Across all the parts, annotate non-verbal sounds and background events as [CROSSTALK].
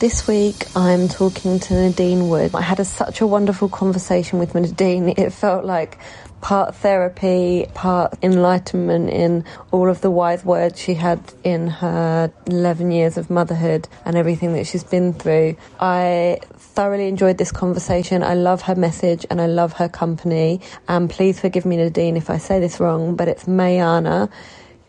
This week I'm talking to Nadine Wood. I had a, such a wonderful conversation with Nadine. [LAUGHS] It felt like part therapy, part enlightenment in all of the wise words she had in her 11 years of motherhood and everything that she's been through. I thoroughly enjoyed this conversation. I love her message and I love her company. And please forgive me, Nadine, if I say this wrong, but it's Mayana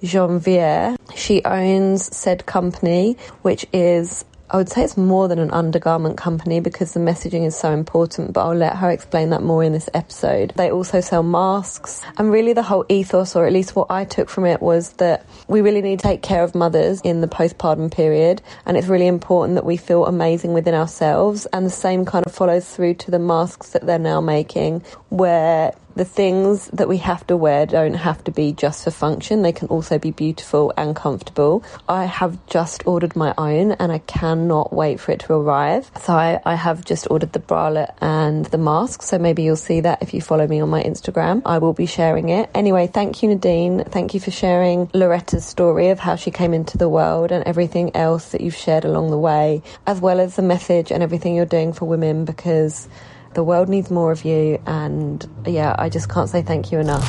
Janvier. She owns said company, which is I would say it's more than an undergarment company because the messaging is so important, but I'll let her explain that more in this episode. They also sell masks, and really the whole ethos, or at least what I took from it, was that we really need to take care of mothers in the postpartum period, and it's really important that we feel amazing within ourselves. And the same kind of follows through to the masks that they're now making, where the things that we have to wear don't have to be just for function. They can also be beautiful and comfortable. I have just ordered my own and I cannot wait for it to arrive. So I, I have just ordered the bralette and the mask. So maybe you'll see that if you follow me on my Instagram. I will be sharing it. Anyway, thank you, Nadine. Thank you for sharing Loretta's story of how she came into the world and everything else that you've shared along the way, as well as the message and everything you're doing for women because the world needs more of you, and yeah, I just can't say thank you enough.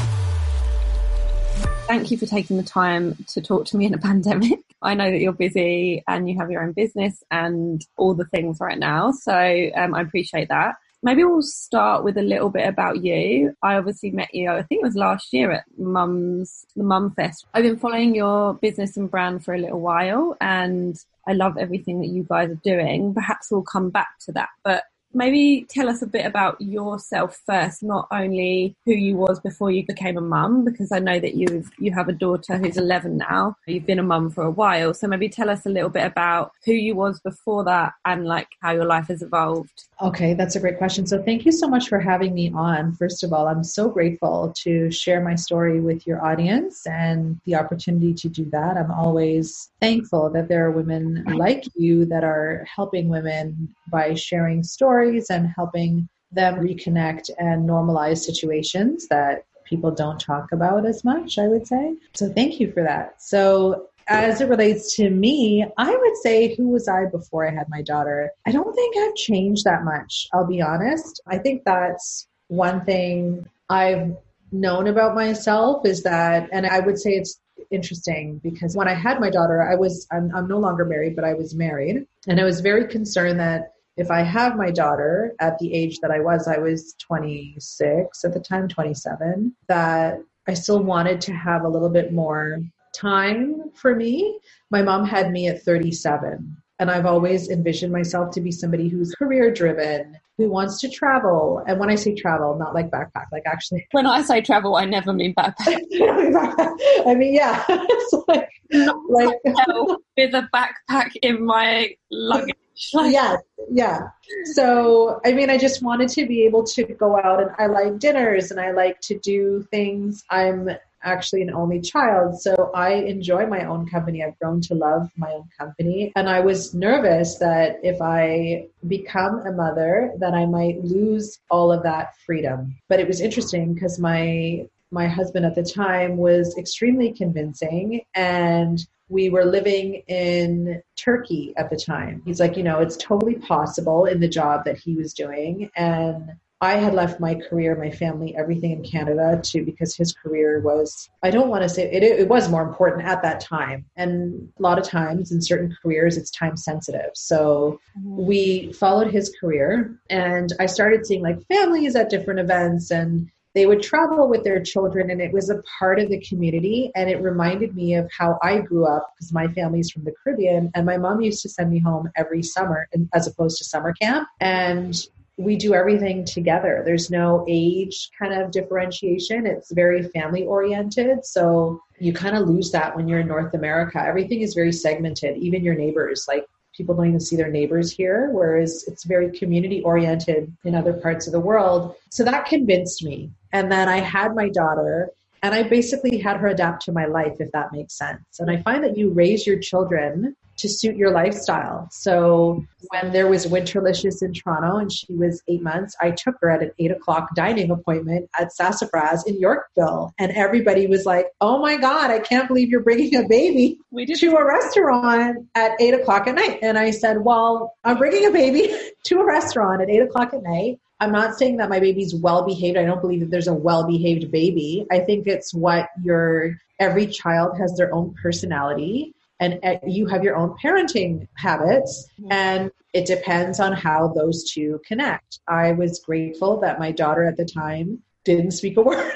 Thank you for taking the time to talk to me in a [LAUGHS] pandemic. I know that you're busy and you have your own business and all the things right now, so um, I appreciate that. Maybe we'll start with a little bit about you. I obviously met you, I think it was last year at Mum's, the Mum Fest. I've been following your business and brand for a little while and I love everything that you guys are doing. Perhaps we'll come back to that. But maybe tell us a bit about yourself first, not only who you was before you became a mum, because I know that you've you have a daughter who's 11 now. You've been a mum for a while, so maybe tell us a little bit about who you was before that and like how your life has evolved. Okay, that's a great question. So thank you so much for having me on. First of all, I'm so grateful to share my story with your audience and the opportunity to do that. I'm always thankful that there are women like you that are helping women by sharing stories and helping them reconnect and normalize situations that people don't talk about as much, I would say. So thank you for that. So as it relates to me, I would say who was I before I had my daughter? I don't think I've changed that much, I'll be honest. I think that's one thing I've known about myself is that, and I would say it's interesting because when I had my daughter, I was, I'm, I'm no longer married, but I was married. And I was very concerned that if I have my daughter at the age that I was, I was 26 at the time, 27, that I still wanted to have a little bit more time for me. My mom had me at 37. And I've always envisioned myself to be somebody who's career driven, who wants to travel. And when I say travel, not like backpack, like actually. [LAUGHS] When I say travel, I never mean backpack. [LAUGHS] I mean, yeah. [LAUGHS] like, like with a backpack in my luggage. yeah, yeah. So, I mean, I just wanted to be able to go out and I like dinners and I like to do things. I'm actually an only child. So I enjoy my own company. I've grown to love my own company. And I was nervous that if I become a mother, that I might lose all of that freedom. But it was interesting because my my husband at the time was extremely convincing and we were living in Turkey at the time. He's like, you know, it's totally possible in the job that he was doing and I had left my career, my family, everything in Canada to because his career was, I don't want to say it, it was more important at that time. And a lot of times in certain careers, it's time sensitive. So mm-hmm. we followed his career and I started seeing like families at different events and they would travel with their children and it was a part of the community and it reminded me of how i grew up because my family's from the caribbean and my mom used to send me home every summer as opposed to summer camp and we do everything together. There's no age kind of differentiation. It's very family oriented. So you kind of lose that when you're in North America. Everything is very segmented, even your neighbors. Like people don't even see their neighbors here, whereas it's very community oriented in other parts of the world. So that convinced me. And then I had my daughter and I basically had her adapt to my life, if that makes sense. And I find that you raise your children to suit your lifestyle. So when there was Winterlicious in Toronto and she was eight months, I took her at an eight o'clock dining appointment at Sassafraz in Yorkville. And everybody was like, oh my God, I can't believe you're bringing a baby to a restaurant at eight o'clock at night. And I said, well, I'm bringing a baby [LAUGHS] to a restaurant at eight o'clock at night. I'm not saying that my baby's well behaved. I don't believe that there's a well behaved baby. I think it's what your every child has their own personality and uh, you have your own parenting habits and it depends on how those two connect. I was grateful that my daughter at the time didn't speak a [LAUGHS] word.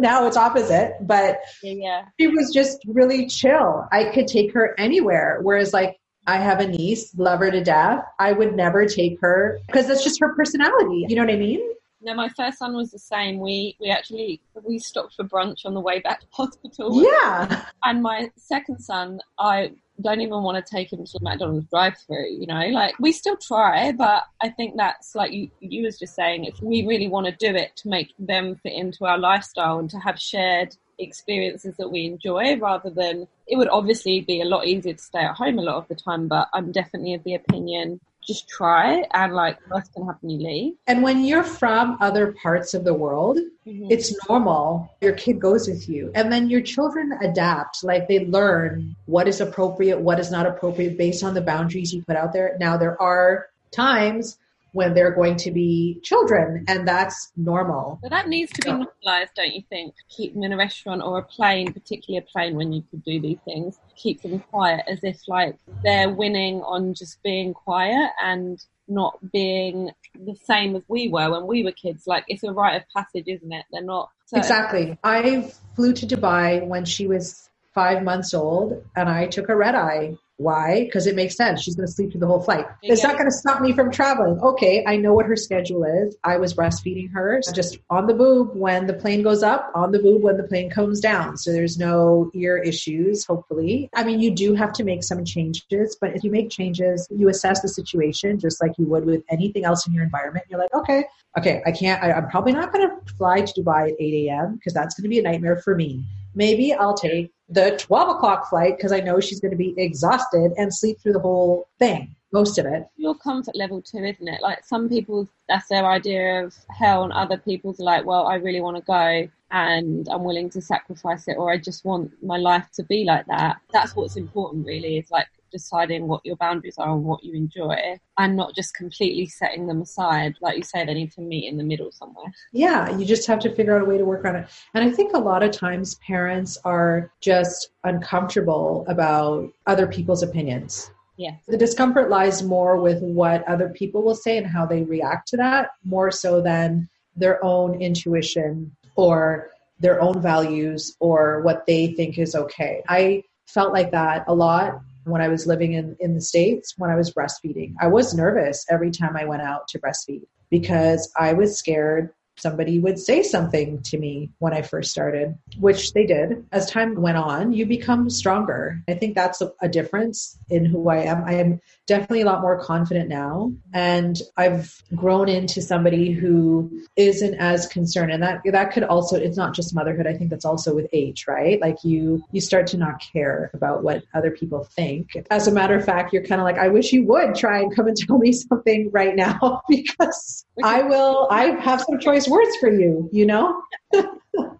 now it's opposite, but yeah. she was just really chill. I could take her anywhere. Whereas like I have a niece, love her to death. I would never take her because that's just her personality. You know what I mean? No, my first son was the same. We we actually we stopped for brunch on the way back to [LAUGHS] hospital. Yeah. And my second son, I don't even want to take him to McDonald's drive-through. You know, like we still try, but I think that's like you you was just saying. If we really want to do it to make them fit into our lifestyle and to have shared experiences that we enjoy rather than it would obviously be a lot easier to stay at home a lot of the time but i'm definitely of the opinion just try and like what's can happen you leave. And when you're from other parts of the world mm-hmm. it's normal. Your kid goes with you. And then your children adapt. Like they learn what is appropriate what is not appropriate based on the boundaries you put out there. Now there are times when they're going to be children, and that's normal. But that needs to be normalized, don't you think? Keep them in a restaurant or a plane, particularly a plane when you could do these things, keep them quiet as if like they're winning on just being quiet and not being the same as we were when we were kids. Like it's a rite of passage, isn't it? They're not. So. Exactly. I flew to Dubai when she was five months old and I took a red eye why? Because it makes sense. She's going to sleep through the whole flight. It's not going to stop me from traveling. Okay, I know what her schedule is. I was breastfeeding her so just on the boob when the plane goes up, on the boob when the plane comes down. So there's no ear issues, hopefully. I mean, you do have to make some changes, but if you make changes, you assess the situation just like you would with anything else in your environment. You're like, okay, okay, I can't, I, I'm probably not going to fly to Dubai at 8 a.m. because that's going to be a nightmare for me. Maybe I'll take the 12 o'clock flight because I know she's going to be exhausted and sleep through the whole thing, most of it. Your comfort level too, isn't it? Like some people, that's their idea of hell, and other people's like, well, I really want to go and I'm willing to sacrifice it, or I just want my life to be like that. That's what's important, really, is like deciding what your boundaries are and what you enjoy and not just completely setting them aside. Like you say, they need to meet in the middle somewhere. Yeah, you just have to figure out a way to work around it. And I think a lot of times parents are just uncomfortable about other people's opinions. Yeah. The discomfort lies more with what other people will say and how they react to that, more so than their own intuition or their own values or what they think is okay. I felt like that a lot when I was living in, in the States when I was breastfeeding. I was nervous every time I went out to breastfeed because I was scared somebody would say something to me when I first started, which they did. As time went on, you become stronger. I think that's a, a, difference in who I am. I am definitely a lot more confident now. And I've grown into somebody who isn't as concerned. And that that could also it's not just motherhood. I think that's also with age, right? Like you you start to not care about what other people think. As a matter of fact, you're kind of like, I wish you would try and come and [LAUGHS] tell me something right now [LAUGHS] because I will I have some choice words for you, you know?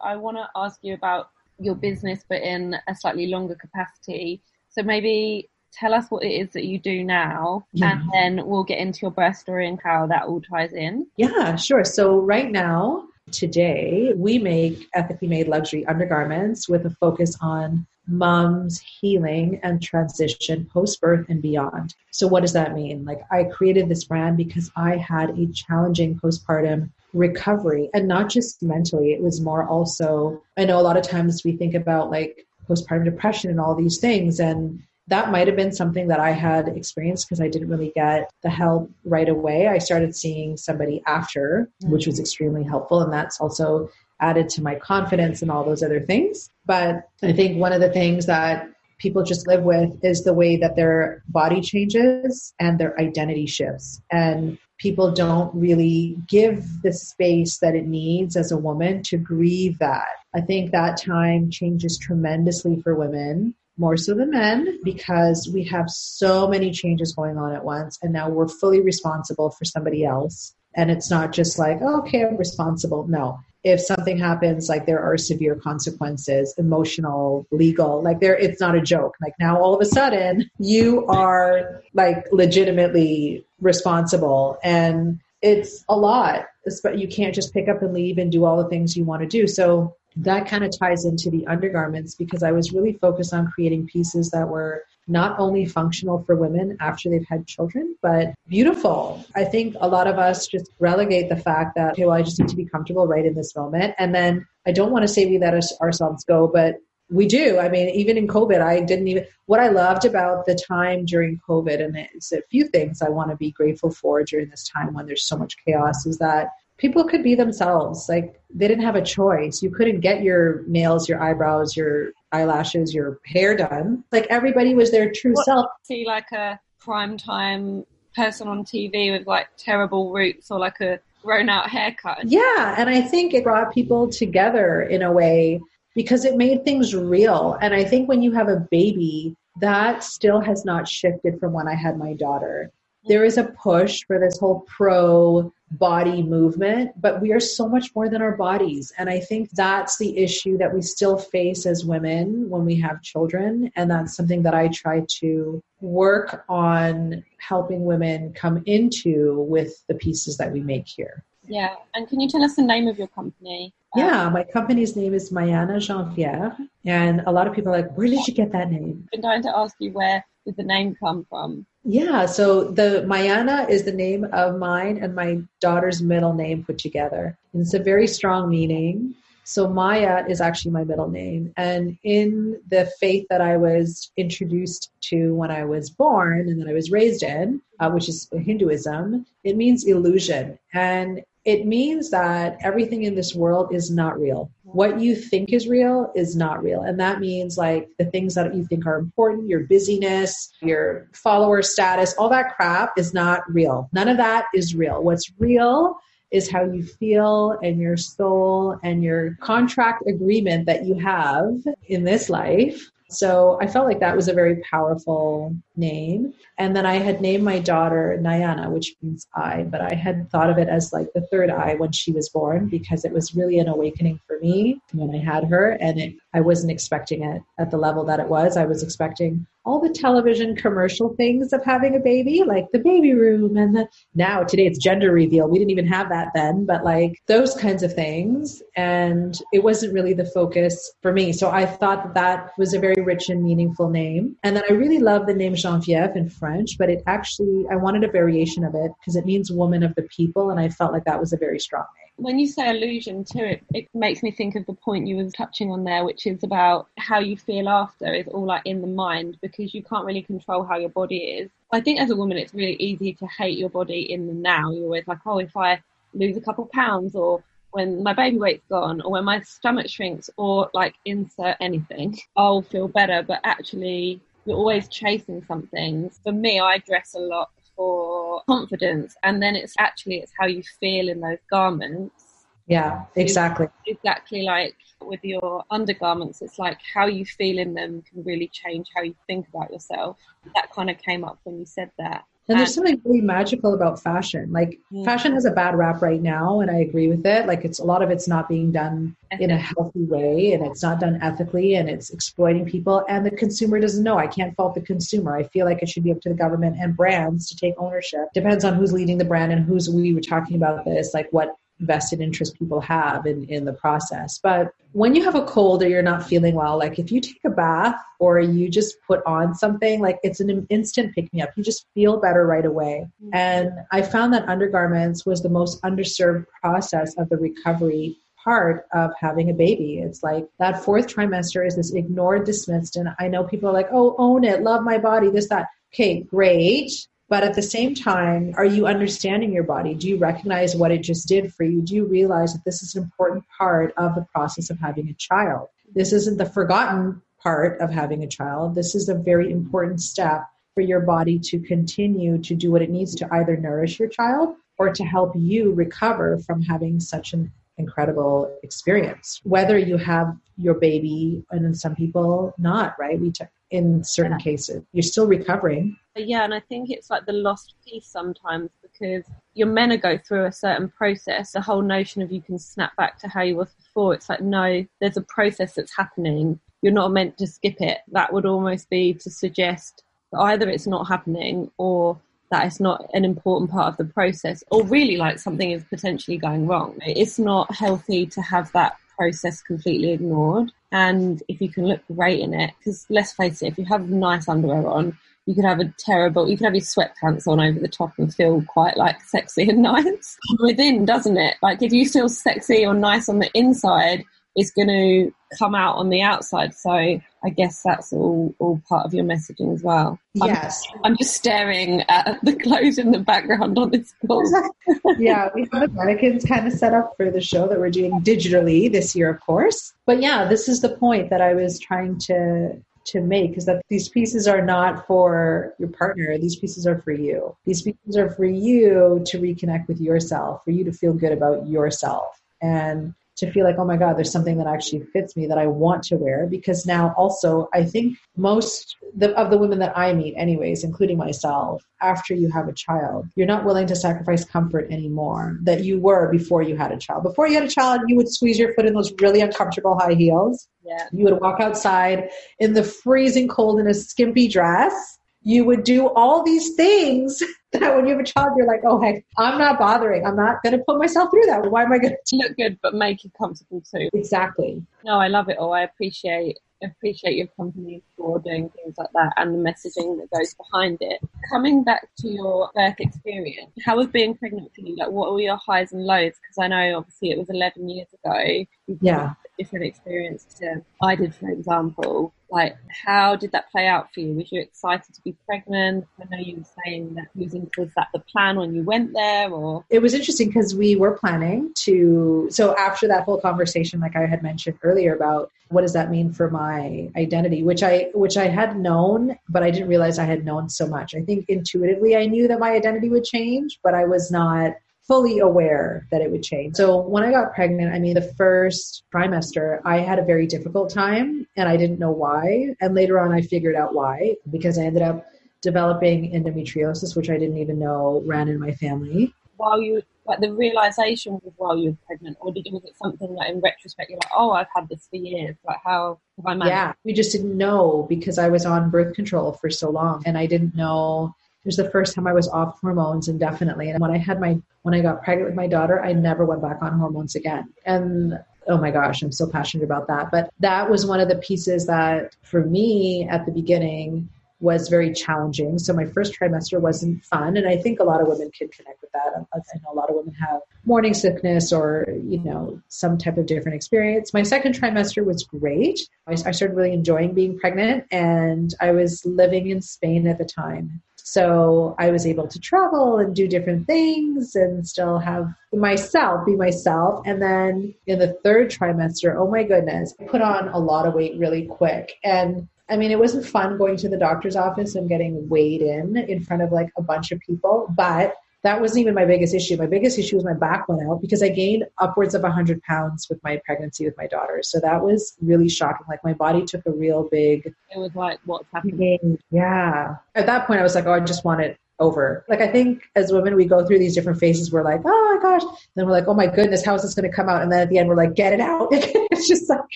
I want to ask you about your business, but in a slightly longer capacity. So maybe tell us what it is that you do now, yeah. and then we'll get into your birth story and how that all ties in. Yeah, sure. So right now, today, we make ethically made luxury undergarments with a focus on mom's healing and transition post birth and beyond. So, what does that mean? Like, I created this brand because I had a challenging postpartum recovery and not just mentally, it was more also, I know a lot of times we think about like postpartum depression and all these things. And that might have been something that I had experienced because I didn't really get the help right away. I started seeing somebody after, mm-hmm. which was extremely helpful. And that's also added to my confidence and all those other things. But I think one of the things that people just live with is the way that their body changes and their identity shifts. And people don't really give the space that it needs as a woman to grieve that. I think that time changes tremendously for women more so than men because we have so many changes going on at once and now we're fully responsible for somebody else. And it's not just like oh, okay i'm responsible. No. If something happens like there are severe consequences emotional legal like there it's not a joke. Like now all of a sudden you are like legitimately responsible. And it's a lot. But you can't just pick up and leave and do all the things you want to do. So that kind of ties into the undergarments because I was really focused on creating pieces that were not only functional for women after they've had children, but beautiful. I think a lot of us just relegate the fact that, okay, well, I just need to be comfortable right in this moment. And then I don't want to say we let ourselves go, but we do. I mean, even in COVID, I didn't even, what I loved about the time during COVID, and it's a few things I want to be grateful for during this time when there's so much chaos, is that people could be themselves. Like they didn't have a choice. You couldn't get your nails, your eyebrows, your eyelashes, your hair done. Like everybody was their true what, self. See like a prime time person on TV with like terrible roots or like a grown out haircut. Yeah, and I think it brought people together in a way because it made things real. And I think when you have a baby, that still has not shifted from when I had my daughter. Mm. There is a push for this whole pro body movement, but we are so much more than our bodies. And I think that's the issue that we still face as women when we have children. And that's something that I try to work on helping women come into with the pieces that we make here. Yeah. And can you tell us the name of your company? Yeah, my company's name is Mayana Geneva. And a lot of people are like, where did you get that name? I've been dying to ask you where did the name come from? Yeah, so the Mayana is the name of mine and my daughter's middle name put together. And it's a very strong meaning. So Maya is actually my middle name. And in the faith that I was introduced to when I was born and that I was raised in, uh, which is Hinduism, it means illusion. And it means that everything in this world is not real. What you think is real is not real. And that means like the things that you think are important, your busyness, your follower status, all that crap is not real. None of that is real. What's real is how you feel and your soul and your contract agreement that you have in this life so I felt like that was a very powerful name. And then I had named my daughter Nayana, which means eye, but I had thought of it as like the third eye when she was born because it was really an awakening for me when I had her. And it, I wasn't expecting it at the level that it was. I was expecting all the television commercial things of having a baby, like the baby room and the now today it's gender reveal. We didn't even have that then, but like those kinds of things. And it wasn't really the focus for me. So I thought that that was a very rich and meaningful name. And then I really love the name Geneviève in French, but it actually, I wanted a variation of it because it means woman of the people. And I felt like that was a very strong name when you say illusion to it, it makes me think of the point you were touching on there, which is about how you feel after is all like in the mind because you can't really control how your body is. I think as a woman, it's really easy to hate your body in the now. You're always like, oh, if I lose a couple pounds or when my baby weight's gone or when my stomach shrinks or like insert anything, I'll feel better. But actually, you're always chasing something. For me, I dress a lot for confidence and then it's actually it's how you feel in those garments. Yeah exactly. Exactly like with your undergarments it's like how you feel in them can really change how you think about yourself. That kind of came up when you said that and there's something really magical about fashion. Like mm. fashion has a bad rap right now, and I agree with it. Like it's a lot of it's not being done in a healthy way, and it's not done ethically, and it's exploiting people. And the consumer doesn't know. I can't fault the consumer. I feel like it should be up to the government and brands to take ownership. Depends on who's leading the brand and who's. We were talking about this, like what vested interest people have in, in the process. But when you have a cold or you're not feeling well, like if you take a bath or you just put on something, like it's an instant pick me up. You just feel better right away. Mm-hmm. And I found that undergarments was the most underserved process of the recovery part of having a baby. It's like that fourth trimester is this ignored, dismissed. And I know people are like, oh, own it, love my body, this, that. Okay, great. But at the same time, are you understanding your body? Do you recognize what it just did for you? Do you realize that this is an important part of the process of having a child? This isn't the forgotten part of having a child. This is a very important step for your body to continue to do what it needs to either nourish your child or to help you recover from having such an incredible experience. Whether you have your baby, and then some people not, right? We t- in certain Yeah. cases. You're still recovering. Yeah, and I think it's like the lost piece sometimes because you're meant to go through a certain process. The whole notion of you can snap back to how you was before, it's like, no, there's a process that's happening. You're not meant to skip it. That would almost be to suggest that either it's not happening or that it's not an important part of the process, or really like something is potentially going wrong. It's not healthy to have that process completely ignored. And if you can look great in it, because let's face it, if you have nice underwear on, you could have a terrible, you could have your sweatpants on over the top and feel quite like sexy and [LAUGHS] nice within, doesn't it? Like if you feel sexy or nice on the inside, it's going to come out on the outside. So I guess that's all, all part of your messaging as well. I'm- Yes. I'm just staring at [LAUGHS] the clothes in the background on this call. [LAUGHS] yeah, we have the mannequins kind of set up for the show that we're doing digitally this year, of course. But yeah, this is the point that I was trying to to make is that these pieces are not for your partner. These pieces are for you. These pieces are for you to reconnect with yourself, for you to feel good about yourself and to feel like, oh my God, there's something that actually fits me that I want to wear. Because now also, I think most of the women that I meet, anyways, including myself, after you have a child, you're not willing to sacrifice comfort anymore that you were before you had a child. Before you had a child, you would squeeze your foot in those really uncomfortable high heels. Yeah. You would walk outside in the freezing cold in a skimpy dress. You would do all these things [LAUGHS] [LAUGHS] that when you have a child, you're like, oh, heck, I'm not bothering. I'm not going to put myself through that. Why am I going [LAUGHS] to? Look good, but make you comfortable too. Exactly. No, I love it all. I appreciate appreciate your company doing things like that and the messaging that goes behind it. Coming back to your birth experience, how was being pregnant for you? Like, what were your highs and lows? Because I know obviously it was 11 years ago. You've Yeah. a different experience to I did, for example. Like, how did that play out for you? Was you excited to be pregnant? I know you were saying that using was that the plan when you went there, or it was interesting because we were planning to so after that whole conversation like i had mentioned earlier about what does that mean for my identity which i which i had known but i didn't realize i had known so much. I think intuitively i knew that my identity would change but i was not fully aware that it would change. So when i got pregnant i mean the first trimester i had a very difficult time and i didn't know why. And later on i figured out why because i ended up developing endometriosis which i didn't even know ran in my family. While you like the realization was while you were pregnant, or did was it something that in retrospect you're like, oh, I've had this for years? Like, how have I managed? Yeah, we just didn't know because I was on birth control for so long and I didn't know. It was the first time I was off hormones indefinitely. And when I had my, when I got pregnant with my daughter, I never went back on hormones again. And oh my gosh, I'm so passionate about that. But that was one of the pieces that for me at the beginning was very challenging. So my first trimester wasn't fun. And I think a lot of women can connect with that. I know a lot of women have morning sickness or, you know, some type of different experience. My second trimester was great. I I started really enjoying being pregnant and I was living in Spain at the time. So I was able to travel and do different things and still have myself, be myself. And then in the third trimester, oh my goodness, I put on a lot of weight really quick. And I mean, it wasn't fun going to the doctor's office and getting weighed in in front of like a bunch of people, but that wasn't even my biggest issue. My biggest issue was my back went out because I gained upwards of 100 pounds with my pregnancy with my daughter. So that was really shocking. Like my body took a real big It was like, what's happening? Yeah. At that point, I was like, oh, I just want it over. Like I think as women, we go through these different phases. We're like, oh my gosh. Then we're like, oh my goodness, how is this going to come out? And then at the end, we're like, get it out. [LAUGHS] it's just like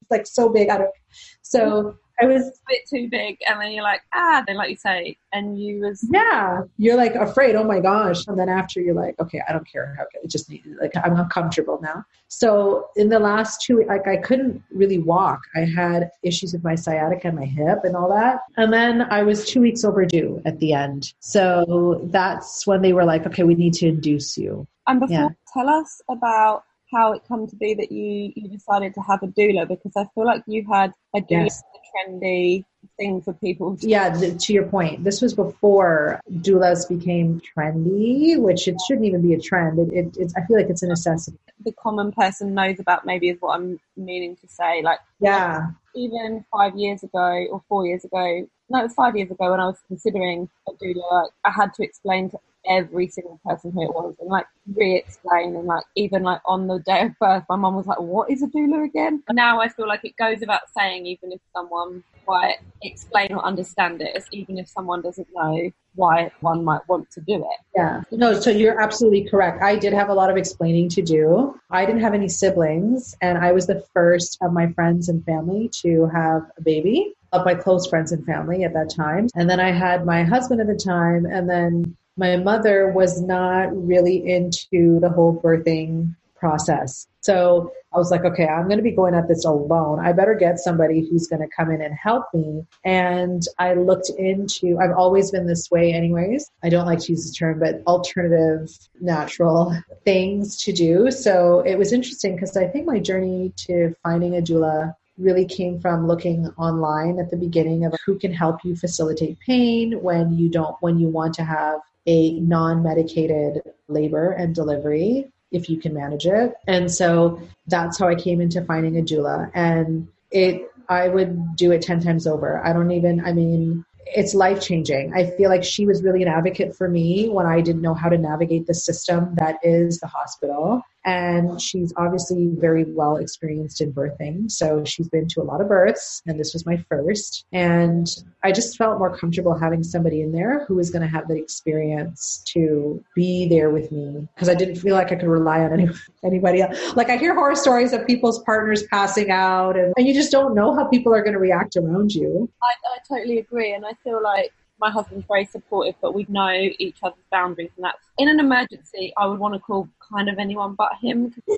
it's like so big. I don't. So I was a bit too big, and then you're like, ah, then like you say, and you was yeah. You're like afraid. Oh my gosh. And then after you're like, okay, I don't care how it just like I'm uncomfortable now. So in the last two, like I couldn't really walk. I had issues with my sciatica and my hip and all that. And then I was two weeks overdue at the end. So that's when they were like, okay, we need to induce you. And before, Yeah. tell us about how it come to be that you, you decided to have a doula because I feel like you had a doula Yes. a trendy thing for people. To, Yeah, th- to your point, this was before doulas became trendy, which it shouldn't even be a trend. It, it, it's, I feel like it's a necessity. the common person knows about maybe is what I'm meaning to say. Like Yeah, even five years ago or four years ago, no, it was five years ago when I was considering a doula. Like, I had to explain to every single person who it was and like re-explain and like even like on the day of birth my mum was like what is a doula again? Now i feel like it goes without saying even if someone quite explain or understand it even if someone doesn't know why one might want to do it. Yeah. No so you're absolutely correct. I did have a lot of explaining to do. I didn't have any siblings and i was the first of my friends and family to have a baby of my close friends and family at that time. And then I had my husband at the time, and then my mother was not really into the whole birthing process. So I was like, okay, I'm going to be going at this alone. I better get somebody who's going to come in and help me. And I looked into, I've always been this way, anyways. I don't like to use the term, but alternative natural things to do. So it was interesting because I think my journey to finding a doula really came from looking online at the beginning of who can help you facilitate pain when you don't when you want to have a non-medicated labor and delivery if you can manage it and so that's how i came into finding a doula and it i would do it 10 times over i don't even i mean it's life changing. I feel like she was really an advocate for me when I didn't know how to navigate the system that is the hospital. And she's obviously very well experienced in birthing. So she's been to a lot of births, and this was my first. And I just felt more comfortable having somebody in there who was going to have the experience to be there with me because I didn't feel like I could rely on any, anybody else. Like I hear horror stories of people's partners passing out, and, and you just don't know how people are going to react around you. I, I totally agree. And I feel like my husband's very supportive, but we know each other's boundaries, and that's in an emergency. I would want to call kind of anyone but him. [LAUGHS]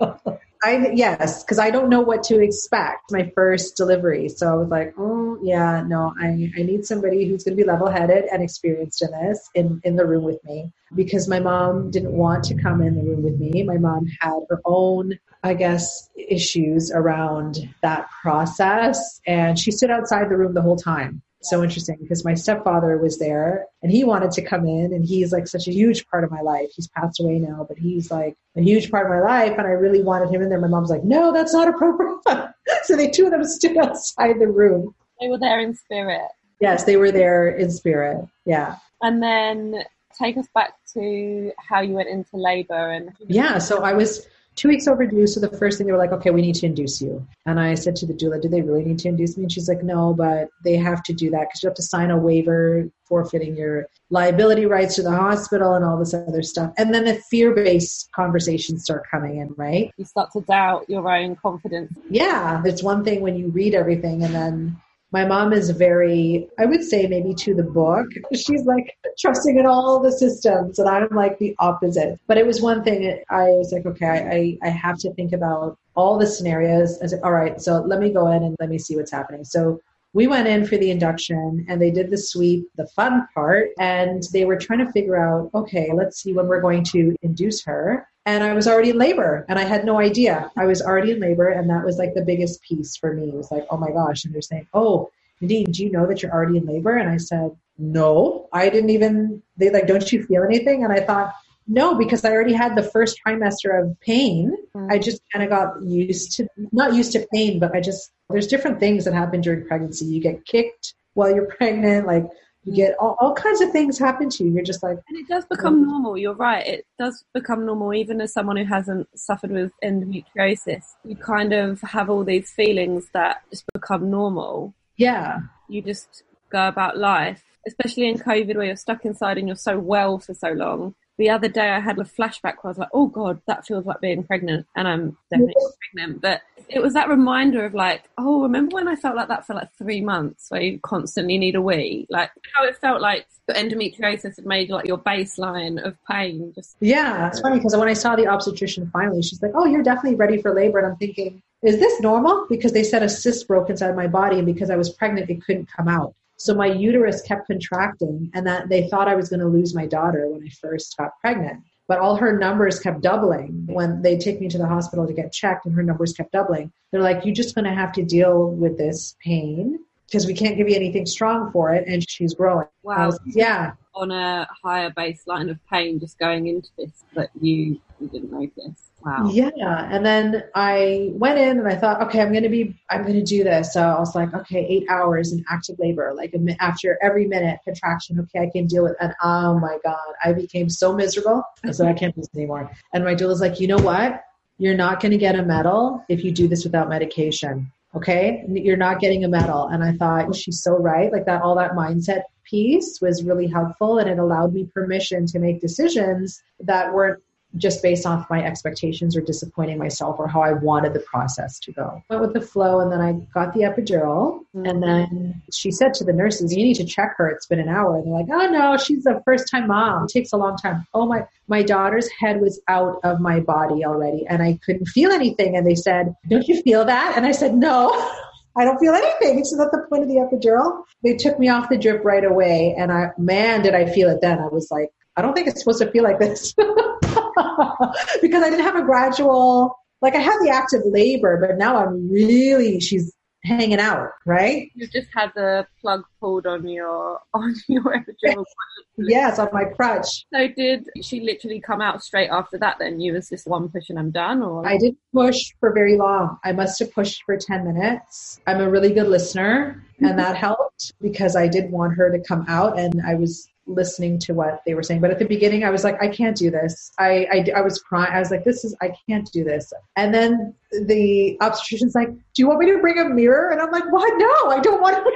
[LAUGHS] I yes, because I don't know what to expect. My first delivery, so I was like, oh yeah, no, I I need somebody who's going to be level headed and experienced in this in in the room with me because my mom didn't want to come in the room with me. My mom had her own, I guess, issues around that process, and she stood outside the room the whole time so interesting because my stepfather was there and he wanted to come in and he's like such a huge part of my life. He's passed away now, but he's like a huge part of my life and I really wanted him in there. My mom's like, no, that's not appropriate. [LAUGHS] so the two of them stood outside the room. They were there in spirit. Yes, they were there in spirit. Yeah. And then take us back to how you went into labor and yeah so i was two weeks overdue. So the first thing they were like, okay, we need to induce you. And I said to the doula, do they really need to induce me? And she's like, no, but they have to do that because you have to sign a waiver forfeiting your liability rights to the hospital and all this other stuff. And then the fear based conversations start coming in, right? You start to doubt your own confidence. Yeah. It's one thing when you read everything and then my mom is very, I would say maybe to the book. She's like trusting in all the systems, and I'm like the opposite. But it was one thing I was like, okay, I, I have to think about all the scenarios. I said, all right, so let me go in and let me see what's happening. So we went in for the induction and they did the sweep, the fun part, and they were trying to figure out, okay, let's see when we're going to induce her and I was already in labor and I had no idea. I was already in labor and that was like the biggest piece for me. It was like, oh my gosh. And they're saying, oh, Nadine, do you know that you're already in labor? And I said, no, I didn't even, they like, don't you feel anything? And I thought, no, because I already had the first trimester of pain. Mm-hmm. I just kind of got used to, not used to pain, but I just, there's different things that happen during pregnancy. You get kicked while you're [LAUGHS] pregnant, like you get all, all kinds of things happen to you. You're just like, and it does become normal. You're right. It does become normal, even as someone who hasn't suffered with endometriosis. You kind of have all these feelings that just become normal. Yeah. You just go about life, especially in COVID where you're stuck inside and you're so well for so long the other day I had a flashback where I was like, oh God, that feels like being pregnant. And I'm definitely pregnant. But it was that reminder of like, oh, remember when I felt like that for like three months where you constantly need a wee? Like how it felt like the endometriosis had made like your baseline of pain. Just Yeah, it's funny because when I saw the obstetrician finally, she's like, oh, you're definitely ready for labor. And I'm thinking, is this normal? Because they said a cyst broke inside my body and because I was pregnant, it couldn't come out. So my uterus kept contracting, and that they thought I was going to lose my daughter when I first got pregnant. But all her numbers kept doubling when they take me to the hospital to get checked, and her numbers kept doubling. They're like, "You're just going to have to deal with this pain because we can't give you anything strong for it." And she's growing. Wow. Was, yeah. On a higher baseline of pain, just going into this, but you you didn't notice. Wow. Yeah. And then I went in and I thought, okay, I'm going to be, I'm going to do this. So I was like, okay, eight hours in active labor, like after every minute contraction, okay, I can deal with it. And oh my God, I became so miserable. I said, I can't do this anymore. And my doula was like, you know what? You're not going to get a medal if you do this without medication. Okay. You're not getting a medal. And I thought, she's so right. Like that, all that mindset piece was really helpful and it allowed me permission to make decisions that weren't just based off my expectations or disappointing myself or how I wanted the process to go. Went with the flow and then I got the epidural mm-hmm. and then she said to the nurses, you need to check her. It's been an hour. And they're like, oh no, she's a first time mom. It takes a long time. Oh my, my daughter's head was out of my body already and I couldn't feel anything. And they said, don't you feel that? And I said, no. [LAUGHS] I don't feel anything. It's not the point of the epidural. They took me off the drip right away, and I, man, did I feel it then. I was like, I don't think it's supposed to feel like this. [LAUGHS] [LAUGHS] because I didn't have a gradual, like I had the active labor, but now I'm really, she's hanging out, right? You just had the plug pulled on your [LAUGHS] on your epidural. [LAUGHS] yes, on my crutch. So did she literally come out straight after that? Then you was just one push and I'm done, or I didn't push for very long. I must have pushed for ten minutes. I'm a really good listener, and that helped because I did want her to come out, and I was listening to what they were saying. But at the beginning, I was like, I can't do this. I, I, I was crying. I was like, this is, I can't do this. And then the obstetrician's like, do you want me to bring a mirror? And I'm like, what? No, I don't want to.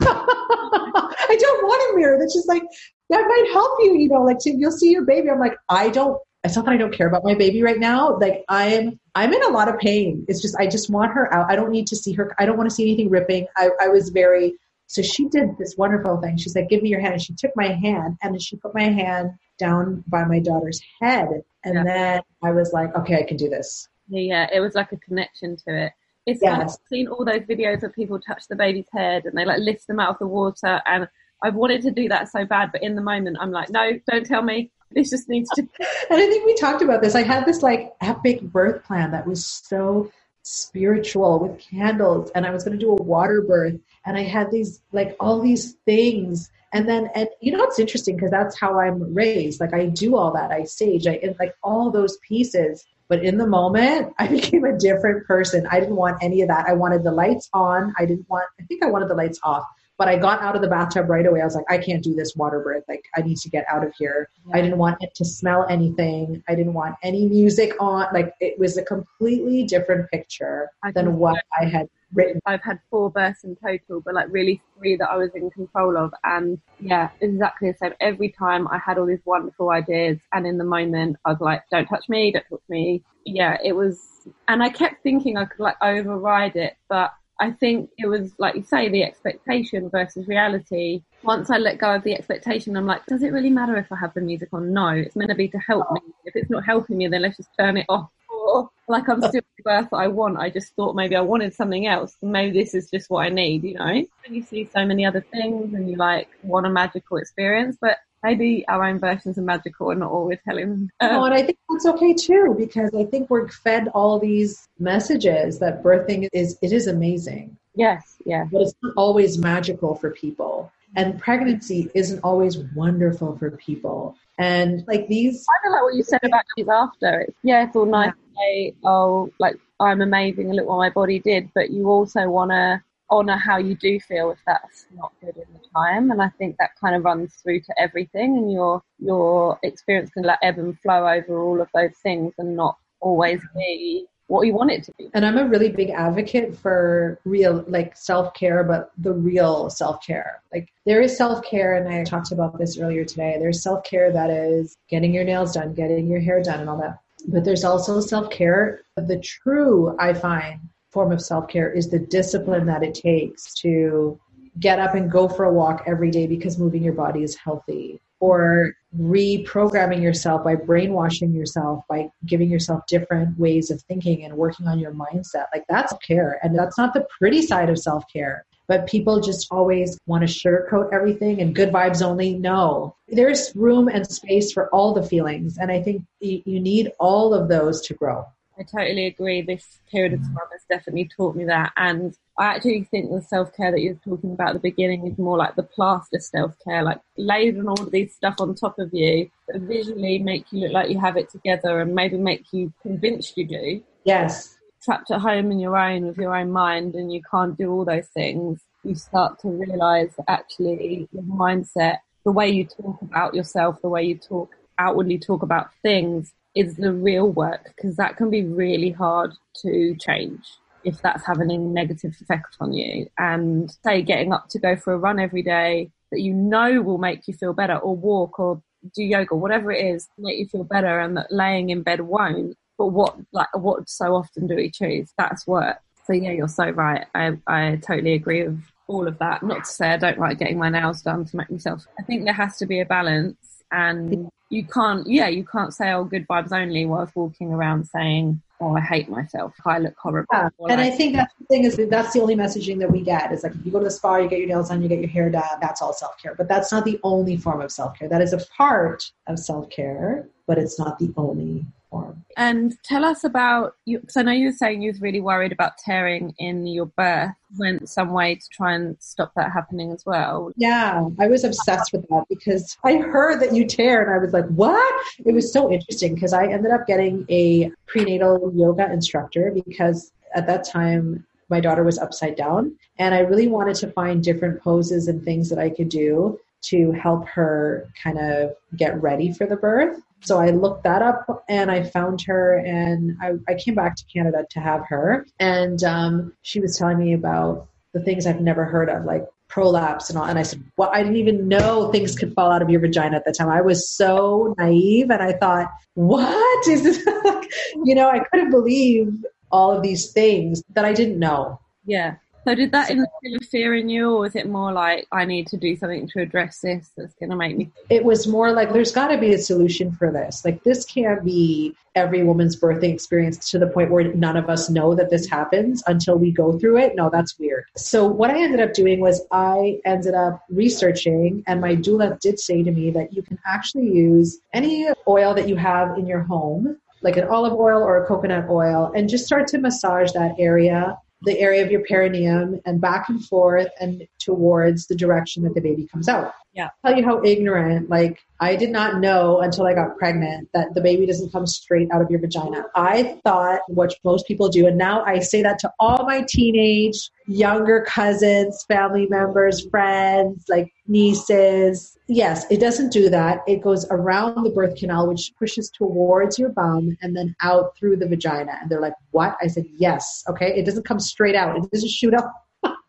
[LAUGHS] I don't want a mirror. That's just like, that might help you, you know, like to, you'll see your baby. I'm like, I don't, it's not that I don't care about my baby right now. Like I'm, I'm in a lot of pain. It's just, I just want her out. I don't need to see her. I don't want to see anything ripping. I, I was very so she did this wonderful thing. She said, Give me your hand. And she took my hand and she put my hand down by my daughter's head. And yeah. then I was like, Okay, I can do this. Yeah, it was like a connection to it. It's yes. like I've seen all those videos of people touch the baby's head and they like lift them out of the water. And I've wanted to do that so bad, but in the moment, I'm like, No, don't tell me. This just needs to. [LAUGHS] and I think we talked about this. I had this like epic birth plan that was so spiritual with candles and I was going to do a water birth and I had these like all these things and then and you know it's interesting because that's how I'm raised like I do all that I stage I like all those pieces but in the moment [LAUGHS] I became a different person. I didn't want any of that. I wanted the lights on I didn't want I think I wanted the lights off but I got out of the bathtub right away. I was like, I can't do this water birth. Like, I need to get out of here. Yeah. I didn't want it to smell anything. I didn't want any music on. Like, it was a completely different picture than what I had written. I've had four births in total, but like really three that I was in control of. And yeah, exactly the same. Every time I had all these wonderful ideas, and in the moment, I was like, don't touch me, don't touch me. Yeah, it was. And I kept thinking I could like override it, but I think it was like you say, the expectation versus reality. Once I let go of the expectation, I'm like, does it really matter if I have the music on? No, it's meant to be to help me. If it's not helping me, then let's just turn it off. Or like I'm still [LAUGHS] the birth that I want. I just thought maybe I wanted something else. Maybe this is just what I need, you know? And you see so many other things and you like want a magical experience, but maybe our own versions of magical and not all we're telling. no, um, and I think that's okay too because I think we're fed all these messages that birthing is it is amazing. Yes, yeah. But it's not always magical for people. And pregnancy isn't always wonderful for people. And like these I don't like what you said about these after. It's, yeah, it's all nice yeah. to say, oh, like I'm amazing and look what my body did, but you also wanna honor how you do feel if that's not good in the time. And i think that kind of runs through to everything and your your experience can like ebb and flow over all of those things and not always be what you want it to be. And i'm a really big advocate for real like self-care but the real self-care. Like there is self-care and i talked about this earlier today. There's self-care that is getting your nails done getting your hair done and all that. But there's also self-care of the true i find form of self care is the discipline that it takes to get up and go for a walk every day because moving your body is healthy. Or reprogramming yourself by brainwashing yourself by giving yourself different ways of thinking and working on your mindset. Like that's care. And that's not the pretty side of self-care but people just always want to sugarcoat everything and good vibes only. No. There's room and space for all the feelings and i think you need all of those to grow I totally agree. This period of time has definitely taught me that. And I actually think the self care that you're talking about at the beginning is more like the plaster self care, like layering all of these stuff on top of you that visually make you look like you have it together and maybe make you convinced you do. Yes. Trapped at home in your own with your own mind and you can't do all those things. You start to realize that actually your mindset, the way you talk about yourself, the way you talk outwardly talk about things is the real work because that can be really hard to change if that's having a negative effect on you. And say getting up to go for a run every day that you know will make you feel better, or walk or do yoga, whatever it is, make you feel better, and that laying in bed won't. But what like what so often do we choose? That's work. So yeah, you're so right. I I totally agree with all of that. Not to say I don't like getting my nails done to make myself. I think there has to be a balance, and you can't, yeah, you can't say, oh, good vibes only whilst walking around saying, oh, I hate myself. I look horrible. Yeah. And I think that's the thing is that that's the only messaging that we get is like, if you go to the spa, you get your nails done, you get your hair done. That's all self care. But that's not the only form of self care. That is a part of self care, but it's not the only form. And tell us about you, because I know you were saying you was really worried about tearing in your birth. Went some way to try and stop that happening as well. Yeah, I was obsessed with that because I heard that you tear, and I was like, "What?" It was so interesting because I ended up getting a prenatal yoga instructor because at that time my daughter was upside down, and I really wanted to find different poses and things that I could do to help her kind of get ready for the birth. So I looked that up and I found her and I, I came back to Canada to have her. And um, she was telling me about the things I've never heard of, like prolapse and all. And I said, well, I didn't even know things could fall out of your vagina at the time. I was so naive and I thought, what is this? [LAUGHS] you know, I couldn't believe all of these things that I didn't know. Yeah. So did that instill a fear in you, or was it more like I need to do something to address this that's going to make me? It was more like there's got to be a solution for this. Like this can't be every woman's birthing experience to the point where none of us know that this happens until we go through it. No, that's weird. So what I ended up doing was I ended up researching, and my doula did say to me that you can actually use any oil that you have in your home like an olive oil or a coconut oil and just start to massage that area the area of your perineum and back and forth and towards the direction that the baby comes out. Yeah. I'll tell you how ignorant, like I did not know until I got pregnant that the baby doesn't come straight out of your vagina. I thought what most people do, and now I say that to all my teenage, younger cousins, family members, friends, like nieces. Yes, it doesn't do that. It goes around the birth canal, which pushes towards your bum and then out through the vagina. And they're like, what? I said, yes. Okay. It doesn't come straight out. It doesn't shoot up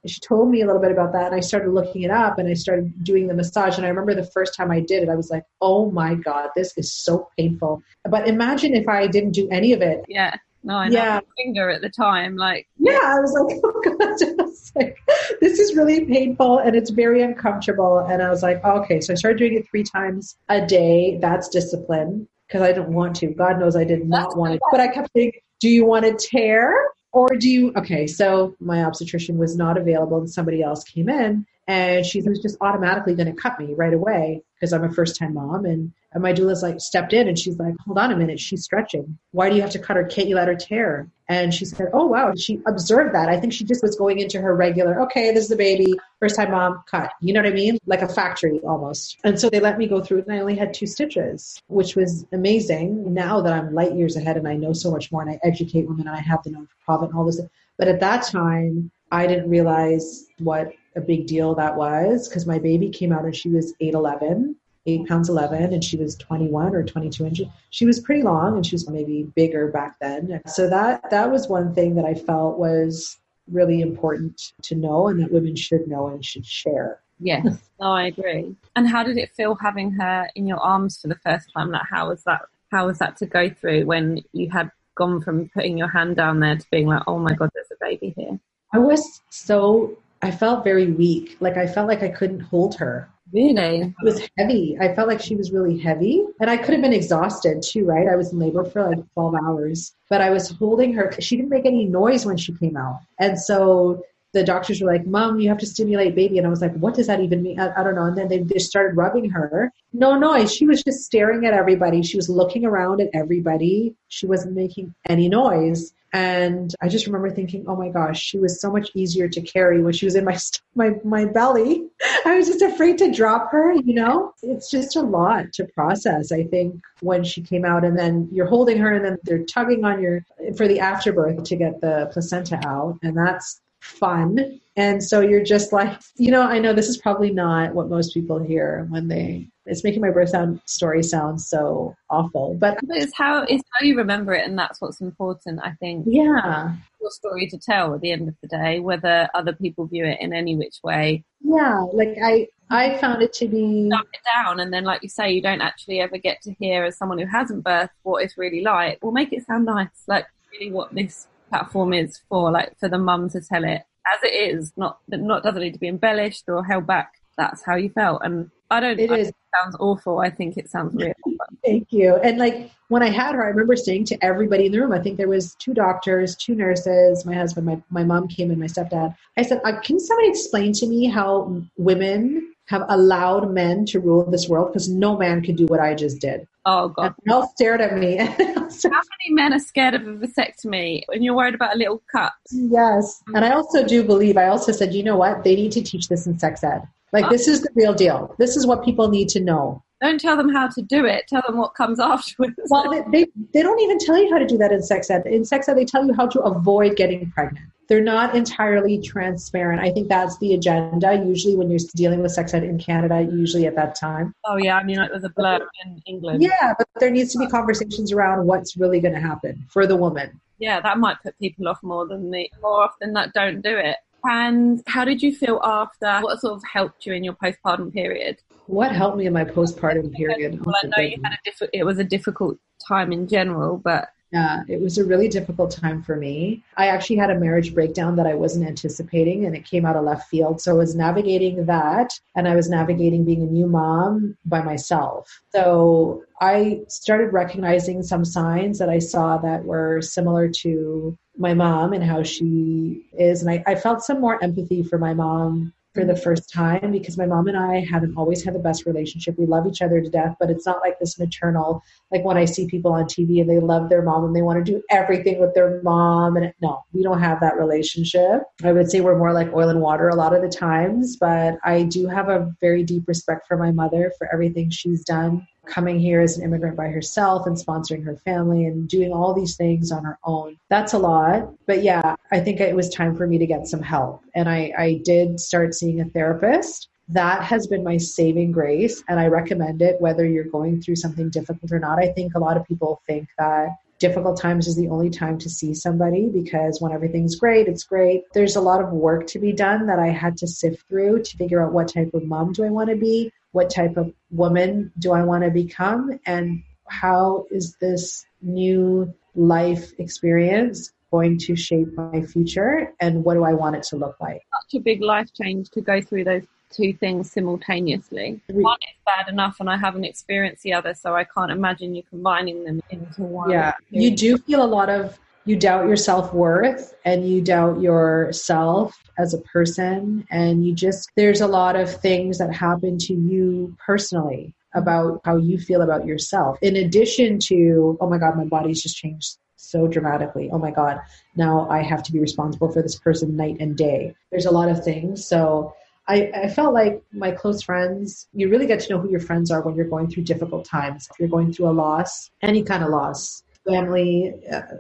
she told me a little bit about that and I started looking it up and I started doing the massage. And I remember the first time I did it, I was like, oh my God, this is so painful. But imagine if I didn't do any of it. Yeah. No, I. Yeah. Finger at the time, like. Yeah, I was like, [LAUGHS] oh God, like, this is really painful and it's very uncomfortable. And I was like, okay. So I started doing it three times a day. That's discipline because I didn't want to. God knows I did not want it. But I kept saying, do you want to tear? Or do you, okay, so my obstetrician was not available and somebody else came in and she was just automatically going to cut me right away because I'm a first time mom. And, and my doula's like stepped in and she's like, hold on a minute, she's stretching. Why do you have to cut her? Can't you let her tear? And she said, oh wow, she observed that. I think she just was going into her regular, okay, this is a baby, first time mom, cut. You know what I mean? Like a factory almost. And so they let me go through it and I only had two stitches, which was amazing. Now that I'm light years ahead and I know so much more and I educate women and I have the non-profit and all this. But at that time, I didn't realize what a big deal that was because my baby came out and she was 8'11, 8 pounds 11, and she was 21 or 22 inches. She was pretty long and she was maybe bigger back then. So that, that was one thing that I felt was really important to know and that women should know and should share. Yes, no, I agree. And how did it feel having her in your arms for the first time? Like, how was that? How was that to go through when you had gone from putting your hand down there to being like, oh my god, there's a baby here? I was so I felt very weak. Like I felt like I couldn't hold her. Really? It was heavy. I felt like she was really heavy. And I could have been exhausted too, right? I was in labor for like 12 hours, but I was holding her. She didn't make any noise when she came out. And so the doctors were like, Mom, you have to stimulate baby. And I was like, What does that even mean? I, I don't know. And then they just started rubbing her. No noise. She was just staring at everybody. She was looking around at everybody. She wasn't making any noise. And I just remember thinking, oh my gosh, she was so much easier to carry when she was in my my my belly. [LAUGHS] I was just afraid to drop her. You know, it's just a lot to process. I think when she came out, and then you're holding her, and then they're tugging on your for the afterbirth to get the placenta out, and that's fun. And so you're just like, you know, I know this is probably not what most people hear when they it's making my birth sound story sound so awful. But, but it's how it's how you remember it and that's what's important, I think. Yeah. Your story to tell at the end of the day, whether other people view it in any which way. Yeah. Like I I found it to be dump it down and then like you say, you don't actually ever get to hear as someone who hasn't birthed what it's really like. We'll make it sound nice. Like really what this platform is for, like for the mum to tell it as it is, not that not doesn't need to be embellished or held back. That's how you felt, and I don't. It I is. It sounds awful. I think it sounds real. [LAUGHS] Thank you. And like when I had her, I remember saying to everybody in the room. I think there was two doctors, two nurses, my husband, my my mom came, in, my stepdad. I said, uh, "Can somebody explain to me how women have allowed men to rule this world because no man could do what I just did. Oh god! And they all stared at me. [LAUGHS] How many men are scared of a vasectomy and you're worried about a little cut? Yes, and I also do believe. I also said, you know what? They need to teach this in sex ed. Like this is the real deal. This is what people need to know. Don't tell them how to do it. Tell them what comes [LAUGHS] afterwards. Well, they, they, they don't even tell you how to do that in sex ed. In sex ed, they tell you how to avoid getting pregnant they're not entirely transparent. I think that's the agenda. Usually, when you're dealing with sex ed in Canada, usually at that time. Oh yeah, I mean, it was a blur in England. Yeah, but there needs to be conversations around what's really going to happen for the woman. Yeah, that might put people off more than the more often that don't do it. And how did you feel after? What sort of helped you in your postpartum period? What helped me in my postpartum period? Well, I know you had a diff- it was a difficult time in general, but yeah, it was a really difficult time for me. I actually had a marriage breakdown that I wasn't anticipating and it came out of left field. So I was navigating that and I was navigating being a new mom by myself. So I started recognizing some signs that I saw that were similar to my mom and how she is. And I, I felt some more empathy for my mom for the mm-hmm. first time because my mom and I haven't always had the best relationship. We love each other to death, but it's not like this maternal, like when I see people on TV and they love their mom and they want to do everything with their mom. And no, we don't have that relationship. I would say we're more like oil and water a lot of the times, but I do have a very deep respect for my mother for everything she's done coming here as an immigrant by herself and sponsoring her family and doing all these things on her own. That's a lot. But yeah, I think it was time for me to get some help. And I, I did start seeing a therapist. That has been my saving grace. And I recommend it whether you're going through something difficult or not. I think a lot of people think that difficult times is the only time to see somebody because when everything's great, it's great. There's a lot of work to be done that I had to sift through to figure out what type of mom do I want to be? What type of woman do I want to become and how is this new life experience going to shape my future and what do I want it to look like? Such a big life change to go through those two things simultaneously. One is bad enough and I haven't experienced the other, so I can't imagine you combining them into one. Yeah, you do feel a lot of you doubt your self worth and you doubt yourself as a person. And you just, there's a lot of things that happen to you personally about how you feel about yourself. In addition to, oh my God, my body's just changed so dramatically. Oh my God, now I have to be responsible for this person night and day. There's a lot of things. So I, I, felt like my close friends, you really get to know who your friends are when you're going through difficult times. If you're going through a loss, any kind of loss, family,